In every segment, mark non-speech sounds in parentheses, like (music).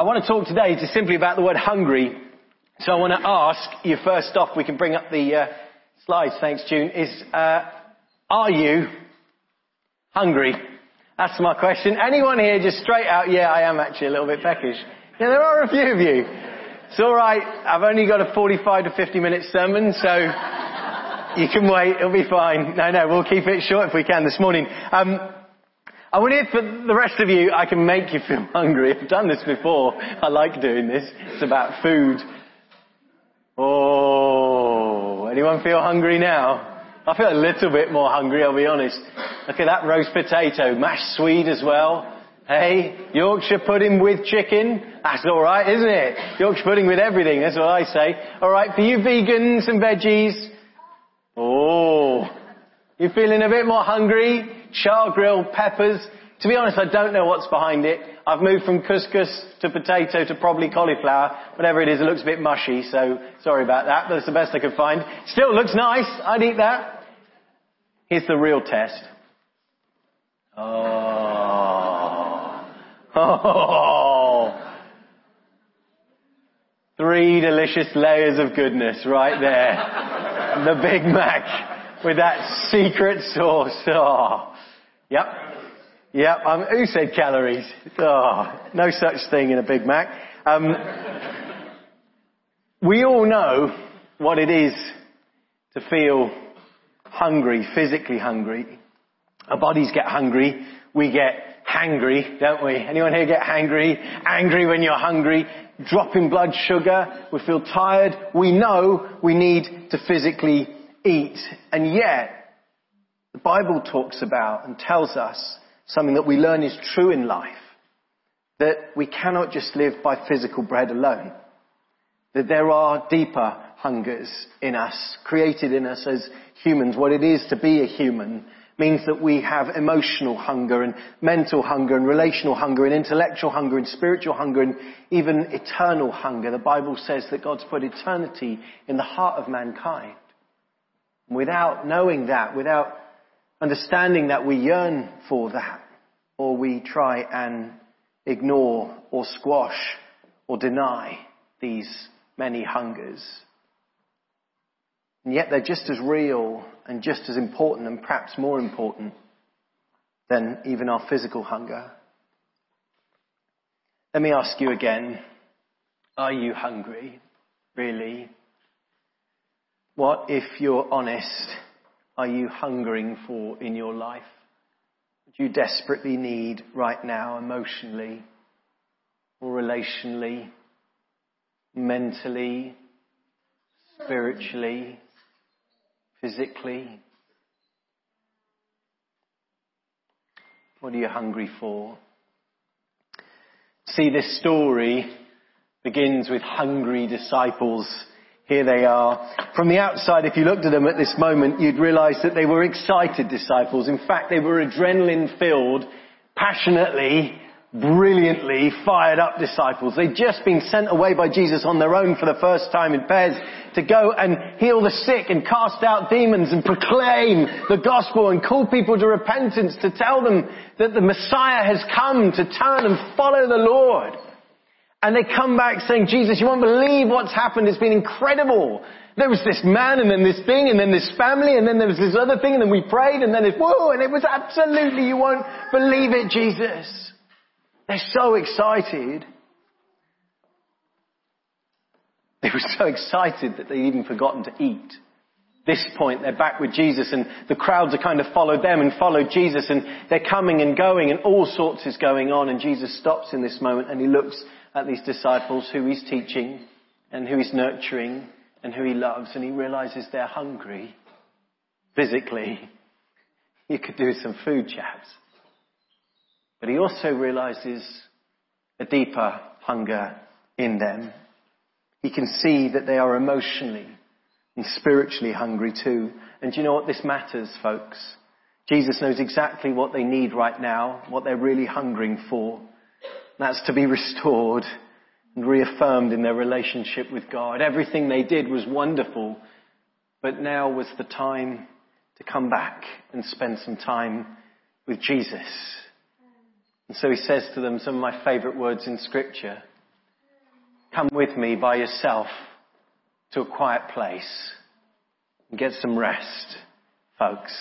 I want to talk today just simply about the word hungry. So I want to ask you first off, we can bring up the uh, slides, thanks June, is uh, are you hungry? That's my question. Anyone here just straight out, yeah, I am actually a little bit peckish. Yeah, there are a few of you. It's alright, I've only got a 45 to 50 minute sermon, so (laughs) you can wait, it'll be fine. No, no, we'll keep it short if we can this morning. Um, I wonder if for the rest of you I can make you feel (laughs) hungry. I've done this before. I like doing this. It's about food. Oh, anyone feel hungry now? I feel a little bit more hungry, I'll be honest. Look at that roast potato, mashed swede as well. Hey, Yorkshire pudding with chicken. That's alright, isn't it? Yorkshire pudding with everything, that's what I say. Alright, for you vegans and veggies. Oh, you feeling a bit more hungry? Char grilled peppers. To be honest, I don't know what's behind it. I've moved from couscous to potato to probably cauliflower. Whatever it is, it looks a bit mushy, so sorry about that, but it's the best I could find. Still looks nice. I'd eat that. Here's the real test. Oh. Oh. (laughs) Three delicious layers of goodness right there. the Big Mac with that secret sauce. Oh. Yep. Yep. Um, who said calories? Oh, no such thing in a Big Mac. Um, we all know what it is to feel hungry, physically hungry. Our bodies get hungry. We get hangry, don't we? Anyone here get hangry? Angry when you're hungry, dropping blood sugar, we feel tired. We know we need to physically eat. And yet, the Bible talks about and tells us something that we learn is true in life. That we cannot just live by physical bread alone. That there are deeper hungers in us, created in us as humans, what it is to be a human, means that we have emotional hunger and mental hunger and relational hunger and intellectual hunger and spiritual hunger and even eternal hunger. The Bible says that God's put eternity in the heart of mankind. Without knowing that, without understanding that we yearn for that, or we try and ignore or squash or deny these many hungers. And yet they're just as real and just as important and perhaps more important than even our physical hunger. Let me ask you again, are you hungry? Really? What, if you're honest, are you hungering for in your life? Do you desperately need right now, emotionally, or relationally, mentally, spiritually? physically? What are you hungry for? See, this story begins with hungry disciples. Here they are. From the outside, if you looked at them at this moment, you'd realize that they were excited disciples. In fact, they were adrenaline filled, passionately brilliantly fired up disciples. They'd just been sent away by Jesus on their own for the first time in pairs to go and heal the sick and cast out demons and proclaim the gospel and call people to repentance to tell them that the Messiah has come to turn and follow the Lord. And they come back saying, Jesus, you won't believe what's happened. It's been incredible. There was this man and then this thing and then this family and then there was this other thing and then we prayed and then this, whoa, and it was absolutely, you won't believe it, Jesus. They're so excited. (laughs) They were so excited that they'd even forgotten to eat. This point, they're back with Jesus and the crowds have kind of followed them and followed Jesus and they're coming and going and all sorts is going on and Jesus stops in this moment and he looks at these disciples who he's teaching and who he's nurturing and who he loves and he realizes they're hungry physically. You could do some food chaps. But he also realizes a deeper hunger in them. He can see that they are emotionally and spiritually hungry too. And do you know what this matters, folks? Jesus knows exactly what they need right now, what they're really hungering for. That's to be restored and reaffirmed in their relationship with God. Everything they did was wonderful, but now was the time to come back and spend some time with Jesus. And so he says to them some of my favorite words in scripture. come with me by yourself to a quiet place and get some rest, folks.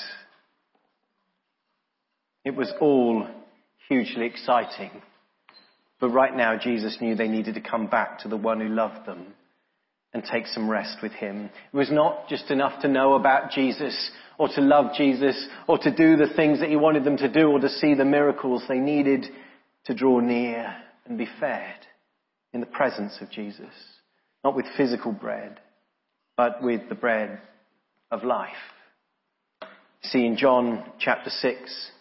It was all hugely exciting. But right now, Jesus knew they needed to come back to the one who loved them and take some rest with him. It was not just enough to know about Jesus or to love Jesus or to do the things that he wanted them to do or to see the miracles. They needed to draw near and be fed in the presence of Jesus. Not with physical bread, but with the bread of life. See in John chapter 6,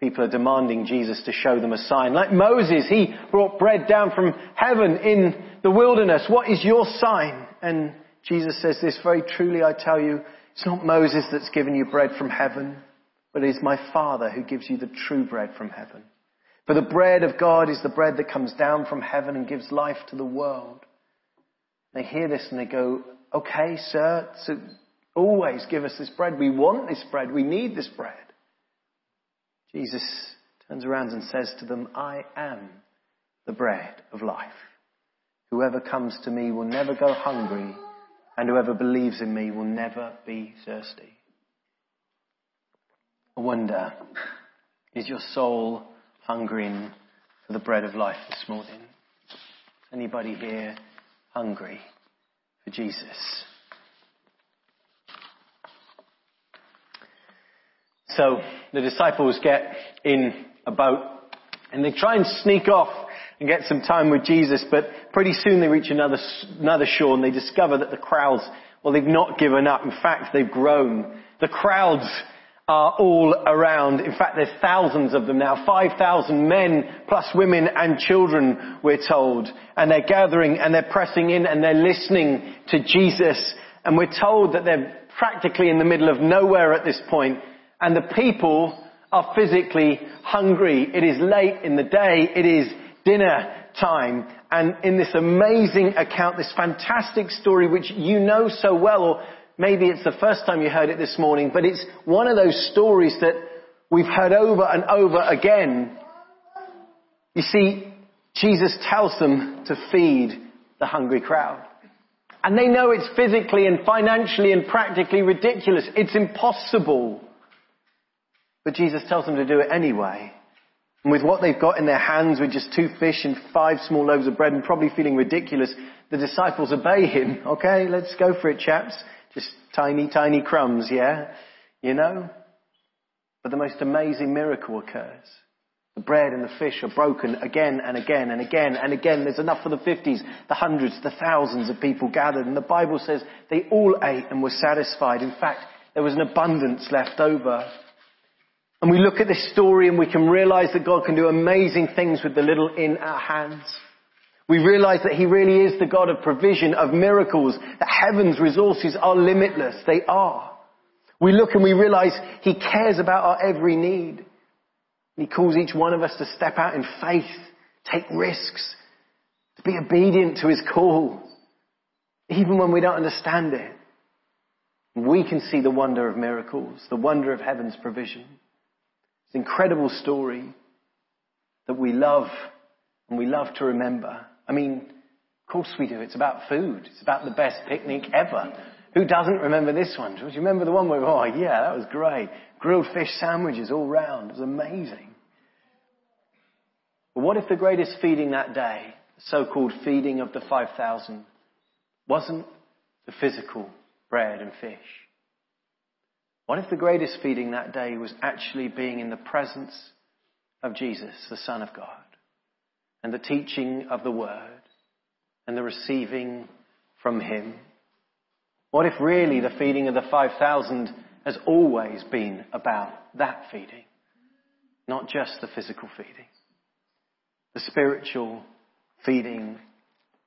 people are demanding Jesus to show them a sign. Like Moses, he brought bread down from heaven in the wilderness. What is your sign? And Jesus says this very truly, I tell you, it's not Moses that's given you bread from heaven, but it is my Father who gives you the true bread from heaven. For the bread of God is the bread that comes down from heaven and gives life to the world. They hear this and they go, okay, sir, so always give us this bread. We want this bread. We need this bread. Jesus turns around and says to them, I am the bread of life. Whoever comes to me will never go hungry, and whoever believes in me will never be thirsty. I wonder, is your soul hungering for the bread of life this morning? Anybody here hungry for Jesus? So the disciples get in a boat and they try and sneak off and get some time with Jesus, but pretty soon they reach another, another shore and they discover that the crowds, well, they've not given up. In fact, they've grown. The crowds are all around. In fact, there's thousands of them now. 5,000 men plus women and children, we're told. And they're gathering and they're pressing in and they're listening to Jesus. And we're told that they're practically in the middle of nowhere at this point and the people are physically hungry. It is late in the day. It is dinner time. And in this amazing account, this fantastic story, which you know so well, or maybe it's the first time you heard it this morning, but it's one of those stories that we've heard over and over again. You see, Jesus tells them to feed the hungry crowd. And they know it's physically and financially and practically ridiculous. It's impossible. But Jesus tells them to do it anyway. And with what they've got in their hands, with just two fish and five small loaves of bread and probably feeling ridiculous, the disciples obey him. (laughs) Okay, let's go for it, chaps. Just tiny, tiny crumbs, yeah? You know? But the most amazing miracle occurs. The bread and the fish are broken again and again and again and again. There's enough for the fifties, the hundreds, the thousands of people gathered. And the Bible says they all ate and were satisfied. In fact, there was an abundance left over. And we look at this story and we can realize that God can do amazing things with the little in our hands. We realize that He really is the God of provision, of miracles, that heaven's resources are limitless. They are. We look and we realize He cares about our every need. He calls each one of us to step out in faith, take risks, to be obedient to His call, even when we don't understand it. We can see the wonder of miracles, the wonder of heaven's provision. It's an incredible story that we love and we love to remember. I mean, of course we do. It's about food. It's about the best picnic ever. Who doesn't remember this one? Do you remember the one where, oh yeah, that was great. Grilled fish sandwiches all round. It was amazing. But what if the greatest feeding that day, the so-called feeding of the 5,000, wasn't the physical bread and fish? What if the greatest feeding that day was actually being in the presence of Jesus, the Son of God, and the teaching of the Word, and the receiving from Him? What if really the feeding of the 5,000 has always been about that feeding, not just the physical feeding? The spiritual feeding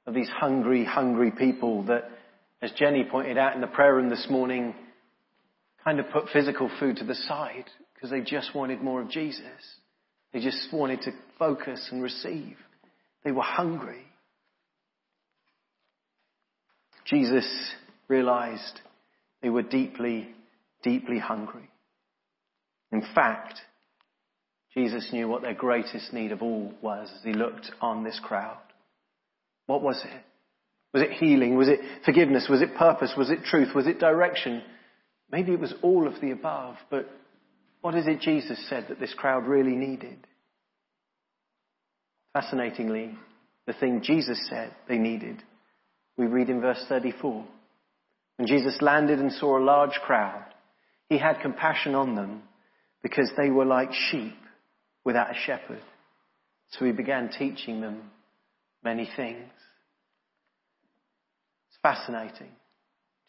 of these hungry, hungry people that, as Jenny pointed out in the prayer room this morning, kind of put physical food to the side because they just wanted more of Jesus. They just wanted to focus and receive. They were hungry. Jesus realized they were deeply, deeply hungry. In fact, Jesus knew what their greatest need of all was as he looked on this crowd. What was it? Was it healing? Was it forgiveness? Was it purpose? Was it truth? Was it direction? Maybe it was all of the above, but what is it Jesus said that this crowd really needed? Fascinatingly, the thing Jesus said they needed, we read in verse 34. When Jesus landed and saw a large crowd, he had compassion on them because they were like sheep without a shepherd. So he began teaching them many things. It's fascinating.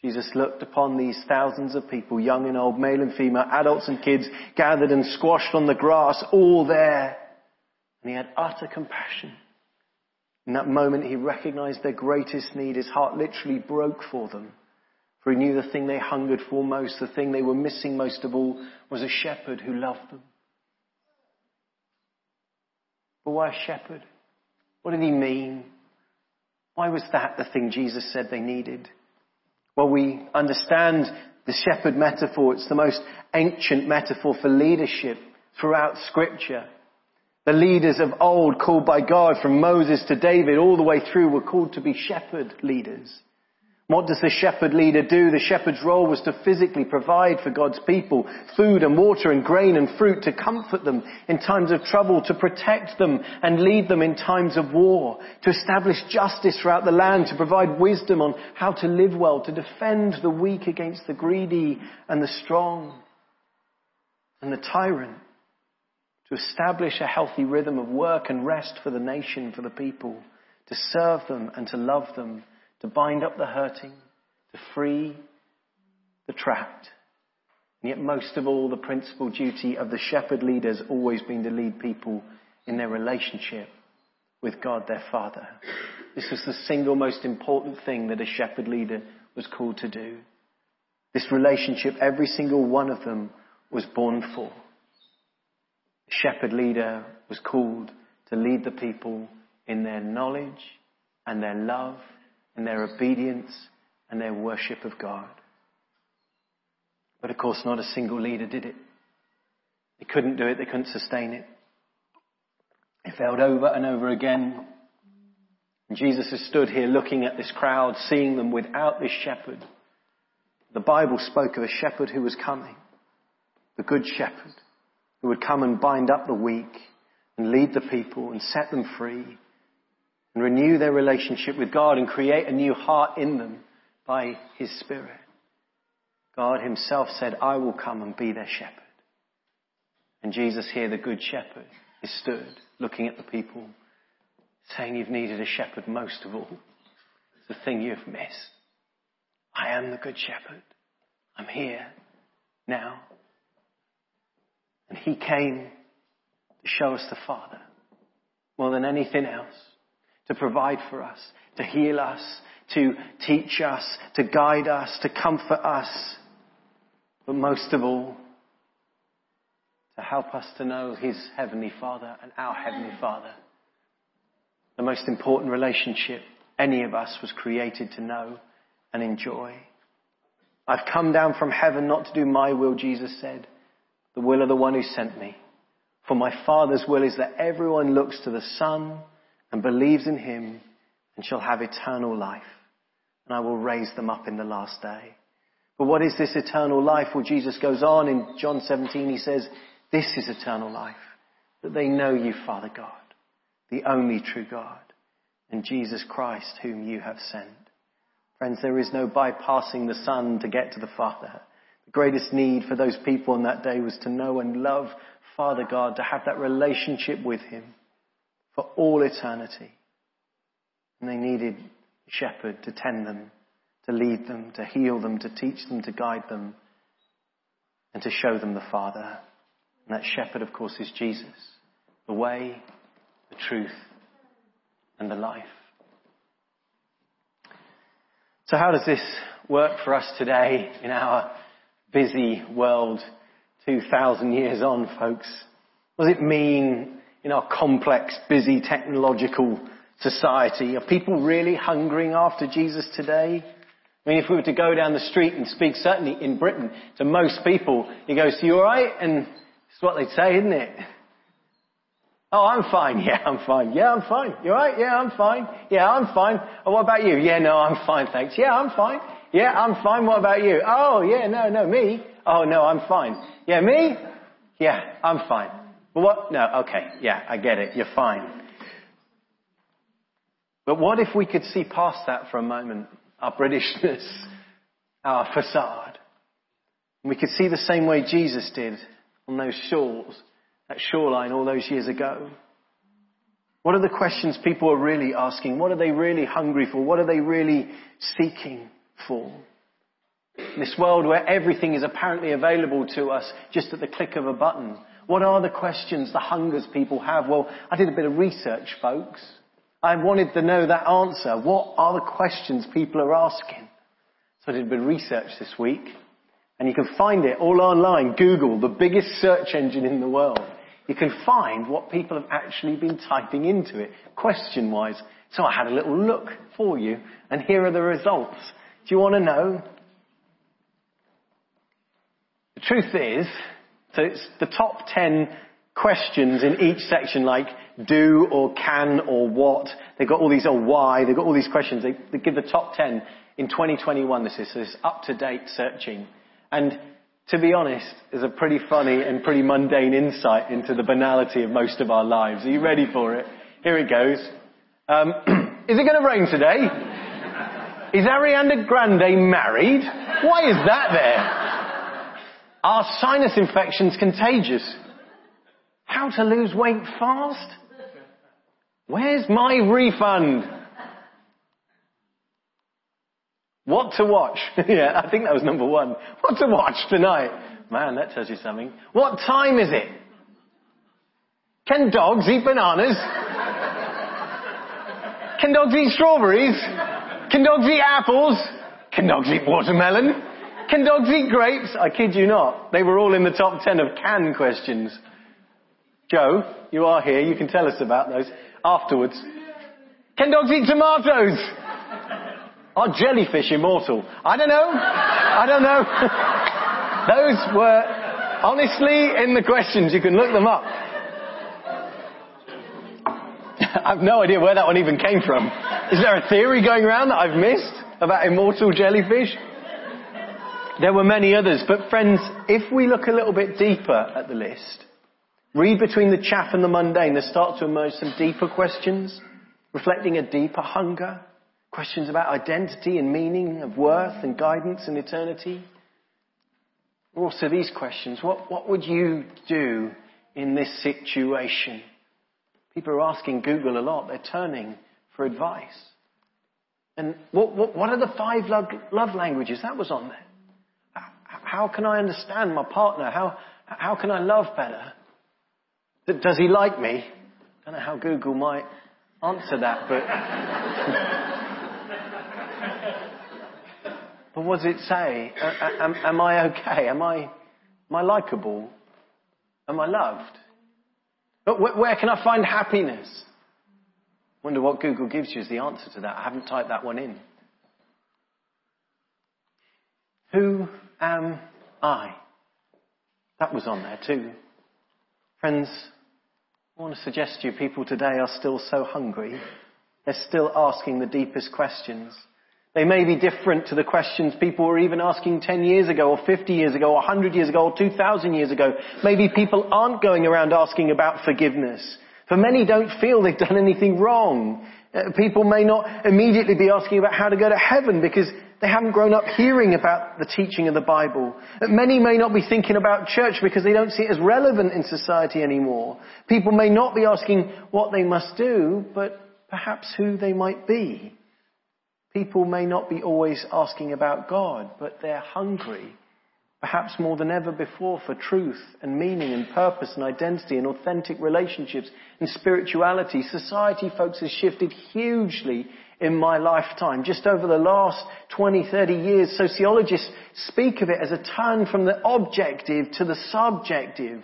Jesus looked upon these thousands of people, young and old, male and female, adults and kids, gathered and squashed on the grass, all there. And he had utter compassion. In that moment, he recognized their greatest need. His heart literally broke for them. For he knew the thing they hungered for most, the thing they were missing most of all, was a shepherd who loved them. But why a shepherd? What did he mean? Why was that the thing Jesus said they needed? Well, we understand the shepherd metaphor. It's the most ancient metaphor for leadership throughout scripture. The leaders of old called by God from Moses to David all the way through were called to be shepherd leaders. What does the shepherd leader do? The shepherd's role was to physically provide for God's people food and water and grain and fruit to comfort them in times of trouble, to protect them and lead them in times of war, to establish justice throughout the land, to provide wisdom on how to live well, to defend the weak against the greedy and the strong and the tyrant, to establish a healthy rhythm of work and rest for the nation, for the people, to serve them and to love them to bind up the hurting, to free the trapped. And yet most of all, the principal duty of the shepherd leader has always been to lead people in their relationship with God their Father. This was the single most important thing that a shepherd leader was called to do. This relationship, every single one of them was born for. The shepherd leader was called to lead the people in their knowledge and their love and their obedience and their worship of God. But of course, not a single leader did it. They couldn't do it, they couldn't sustain it. They failed over and over again. And Jesus has stood here looking at this crowd, seeing them without this shepherd. The Bible spoke of a shepherd who was coming, the good shepherd, who would come and bind up the weak and lead the people and set them free and renew their relationship with God and create a new heart in them by His Spirit. God Himself said, I will come and be their shepherd. And Jesus here, the good shepherd, is stood looking at the people saying you've needed a shepherd most of all. It's the thing you've missed. I am the good shepherd. I'm here now. And he came to show us the Father more than anything else to provide for us, to heal us, to teach us, to guide us, to comfort us, but most of all, to help us to know His Heavenly Father and our Heavenly Father. The most important relationship any of us was created to know and enjoy. I've come down from heaven not to do my will, Jesus said, the will of the one who sent me. For my Father's will is that everyone looks to the Son and believes in him and shall have eternal life. And I will raise them up in the last day. But what is this eternal life? Well, Jesus goes on in John 17, he says, this is eternal life, that they know you, Father God, the only true God, and Jesus Christ whom you have sent. Friends, there is no bypassing the Son to get to the Father. The greatest need for those people on that day was to know and love Father God, to have that relationship with Him for all eternity. And they needed a shepherd to tend them, to lead them, to heal them, to teach them, to guide them, and to show them the Father. And that shepherd, of course, is Jesus, the way, the truth, and the life. So how does this work for us today in our busy world 2,000 years on, folks? What does it mean in our complex, busy, technological society? Are people really hungering after Jesus today? I mean, if we were to go down the street and speak, certainly in Britain, to most people, he goes, you alright? And it's what they'd say, isn't it? Oh, I'm fine. (laughs) Yeah, I'm fine. Yeah, I'm fine. You alright? Yeah, I'm fine. Yeah, I'm fine. Oh, what about you? Yeah, no, I'm fine, thanks. Yeah, I'm fine. Yeah, I'm fine. What about you? Oh, yeah, no, no, me. Oh, no, I'm fine. Yeah, me? Yeah, I'm fine. What? No, okay. Yeah, I get it. You're fine. But what if we could see past that for a moment? Our Britishness, (laughs) our facade. And we could see the same way Jesus did on those shores, that shoreline all those years ago. What are the questions people are really asking? What are they really hungry for? What are they really seeking for? In this world where everything is apparently available to us just at the click of a button. What are the questions, the hungers people have? Well, I did a bit of research, folks. I wanted to know that answer. What are the questions people are asking? So I did a bit of research this week. And you can find it all online. Google, the biggest search engine in the world. You can find what people have actually been typing into it, question wise. So I had a little look for you, and here are the results. Do you want to know? The truth is, so it's the top 10 questions in each section like do or can or what. They've got all these, or why. They've got all these questions. They, they give the top 10 in 2021. This is this up to date searching. And to be honest, is a pretty funny and pretty mundane insight into the banality of most of our lives. Are you ready for it? Here it goes. Um, (clears throat) is it going to rain today? Is Ariana Grande married? Why is that there? Are sinus infections contagious? How to lose weight fast? Where's my refund? What to watch? (laughs) yeah, I think that was number one. What to watch tonight? Man, that tells you something. What time is it? Can dogs eat bananas? Can dogs eat strawberries? Can dogs eat apples? Can dogs eat watermelon? Can dogs eat grapes? I kid you not. They were all in the top ten of can questions. Joe, you are here. You can tell us about those afterwards. Can dogs eat tomatoes? Are jellyfish immortal? I don't know. I don't know. (laughs) Those were honestly in the questions. You can look them up. (laughs) I have no idea where that one even came from. Is there a theory going around that I've missed about immortal jellyfish? There were many others, but friends, if we look a little bit deeper at the list, read between the chaff and the mundane, there start to emerge some deeper questions, reflecting a deeper hunger, Questions about identity and meaning of worth and guidance and eternity. Also these questions. What, what would you do in this situation? People are asking Google a lot. They're turning for advice. And what, what, what are the five love, love languages? That was on there. How can I understand my partner? How, how can I love better? Does he like me? I don't know how Google might answer that, but (laughs) But what does it say? Am, am I okay? Am I, am I likable? Am I loved? But where, can I find happiness? Wonder what Google gives you as the answer to that. I haven't typed that one in. Who am I? That was on there too. Friends, I want to suggest to you people today are still so hungry. They're still asking the deepest questions. They may be different to the questions people were even asking 10 years ago or 50 years ago or 100 years ago or 2,000 years ago. Maybe people aren't going around asking about forgiveness. For many don't feel they've done anything wrong. Uh, people may not immediately be asking about how to go to heaven because they haven't grown up hearing about the teaching of the Bible. Many may not be thinking about church because they don't see it as relevant in society anymore. People may not be asking what they must do, but perhaps who they might be. People may not be always asking about God, but they're hungry, perhaps more than ever before, for truth and meaning and purpose and identity and authentic relationships and spirituality. Society, folks, has shifted hugely in my lifetime. Just over the last 20, 30 years, sociologists speak of it as a turn from the objective to the subjective.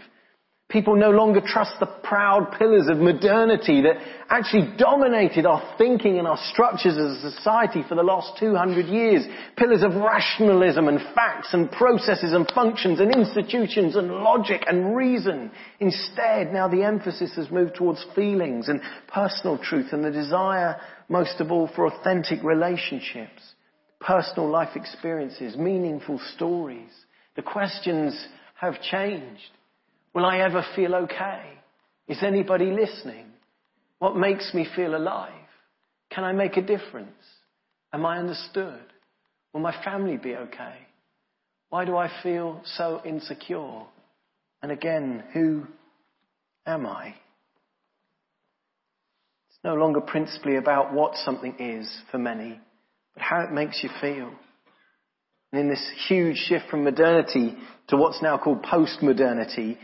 People no longer trust the proud pillars of modernity that actually dominated our thinking and our structures as a society for the last 200 years. Pillars of rationalism and facts and processes and functions and institutions and logic and reason. Instead, now the emphasis has moved towards feelings and personal truth and the desire, most of all, for authentic relationships, personal life experiences, meaningful stories. The questions have changed. Will I ever feel okay? Is anybody listening? What makes me feel alive? Can I make a difference? Am I understood? Will my family be okay? Why do I feel so insecure? And again, who am I? It's no longer principally about what something is for many, but how it makes you feel. And in this huge shift from modernity to what's now called post-modernity,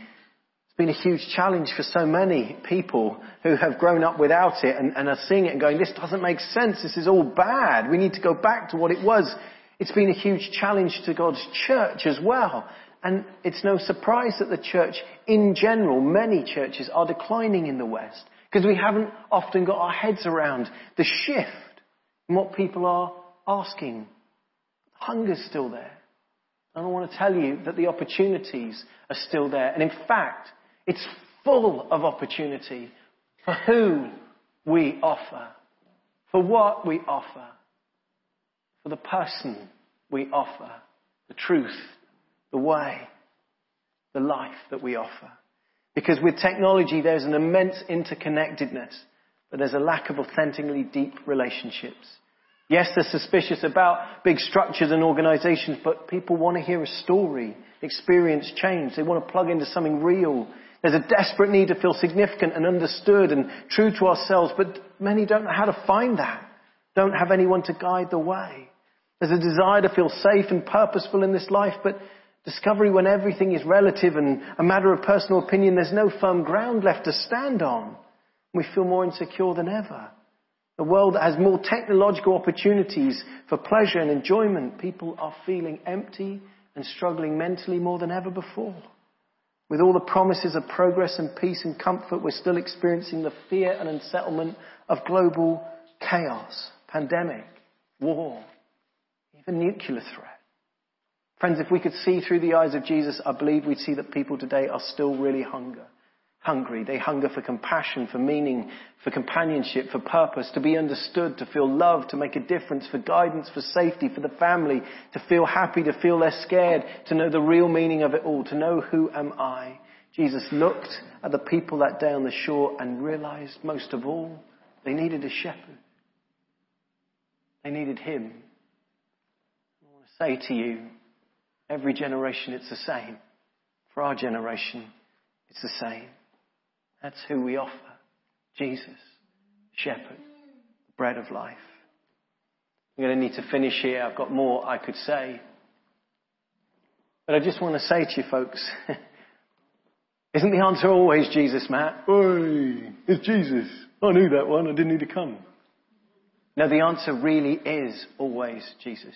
it's been a huge challenge for so many people who have grown up without it and, and, are seeing it and going, this doesn't make sense. This is all bad. We need to go back to what it was. It's been a huge challenge to God's church as well. And it's no surprise that the church in general, many churches are declining in the West because we haven't often got our heads around the shift in what people are asking. Hunger's still there. And I want to tell you that the opportunities are still there. And in fact, it's full of opportunity for who we offer, for what we offer, for the person we offer, the truth, the way, the life that we offer. Because with technology, there's an immense interconnectedness, but there's a lack of authentically deep relationships. Yes, they're suspicious about big structures and organizations, but people want to hear a story, experience change. They want to plug into something real there's a desperate need to feel significant and understood and true to ourselves, but many don't know how to find that. Don't have anyone to guide the way. There's a desire to feel safe and purposeful in this life, but discovery when everything is relative and a matter of personal opinion, there's no firm ground left to stand on. We feel more insecure than ever. A world that has more technological opportunities for pleasure and enjoyment, people are feeling empty and struggling mentally more than ever before. With all the promises of progress and peace and comfort, we're still experiencing the fear and unsettlement of global chaos, pandemic, war, even nuclear threat. Friends, if we could see through the eyes of Jesus, I believe we'd see that people today are still really hunger hungry. They hunger for compassion, for meaning, for companionship, for purpose, to be understood, to feel loved, to make a difference, for guidance, for safety, for the family, to feel happy, to feel less scared, to know the real meaning of it all, to know who am I. Jesus looked at the people that day on the shore and realized most of all, they needed a shepherd. They needed him. I want to say to you, every generation it's the same. For our generation, it's the same. That's who we offer. Jesus, shepherd, bread of life. I'm going to need to finish here. I've got more I could say. But I just want to say to you folks, (laughs) isn't the answer always Jesus, Matt? Oi, it's Jesus. I knew that one. I didn't need to come. No, the answer really is always Jesus.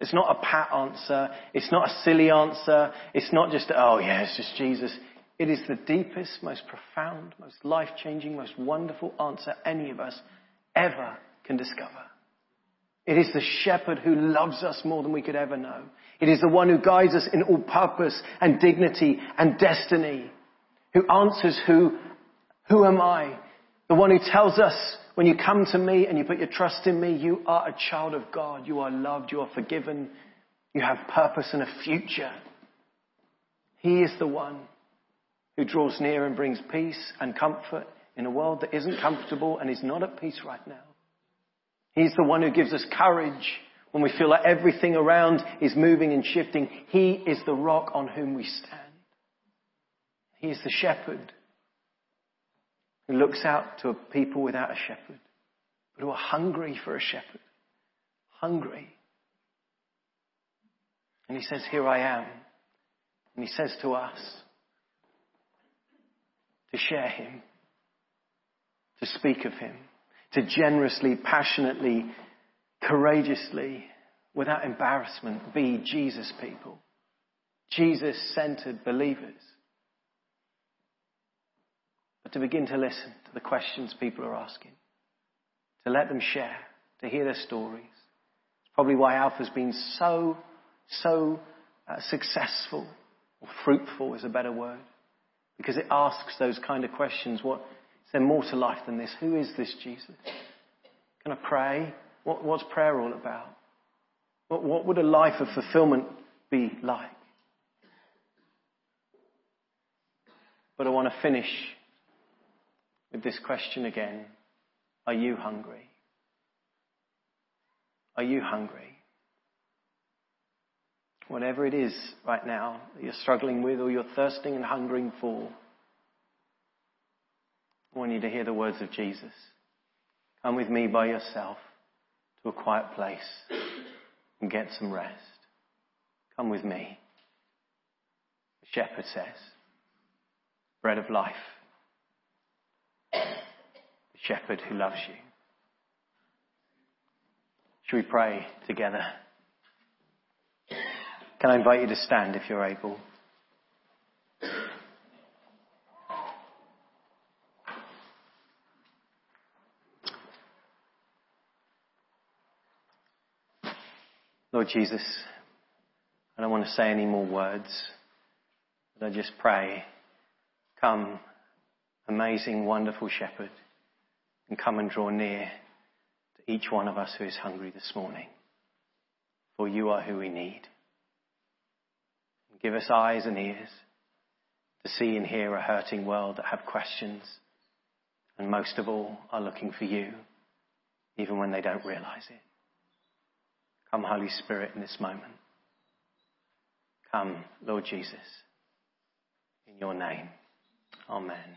It's not a pat answer. It's not a silly answer. It's not just, oh yeah, it's just Jesus. It is the deepest, most profound, most life changing, most wonderful answer any of us ever can discover. It is the shepherd who loves us more than we could ever know. It is the one who guides us in all purpose and dignity and destiny. Who answers who, who am I? The one who tells us when you come to me and you put your trust in me, you are a child of God. You are loved. You are forgiven. You have purpose and a future. He is the one who draws near and brings peace and comfort in a world that isn't comfortable and is not at peace right now. He's the one who gives us courage when we feel like everything around is moving and shifting. He is the rock on whom we stand. He is the shepherd who looks out to a people without a shepherd, but who are hungry for a shepherd. Hungry. And he says, Here I am. And he says to us, to share Him, to speak of Him, to generously, passionately, courageously, without embarrassment, be Jesus people. Jesus centered believers. but to begin to listen to the questions people are asking, to let them share, to hear their stories. It's probably why Alpha's been so, so uh, successful, or fruitful is a better word, because it asks those kind of questions. What is there more to life than this? Who is this Jesus? Can I pray? What, what's prayer all about? What, what would a life of fulfillment be like? But I want to finish with this question again. Are you hungry? Are you hungry? Whatever it is right now that you're struggling with or you're thirsting and hungering for, I want you to hear the words of Jesus. Come with me by yourself to a quiet place and get some rest. Come with me. The shepherd says, bread of life. The shepherd who loves you. Should we pray together? Can I invite you to stand if you're able? Lord Jesus, I don't want to say any more words, but I just pray, come, amazing, wonderful shepherd, and come and draw near to each one of us who is hungry this morning. For you are who we need. Give us eyes and ears to see and hear a hurting world that have questions, and most of all, are looking for you, even when they don't realize it. Come, Holy Spirit, in this moment. Come, Lord Jesus, in your name. Amen.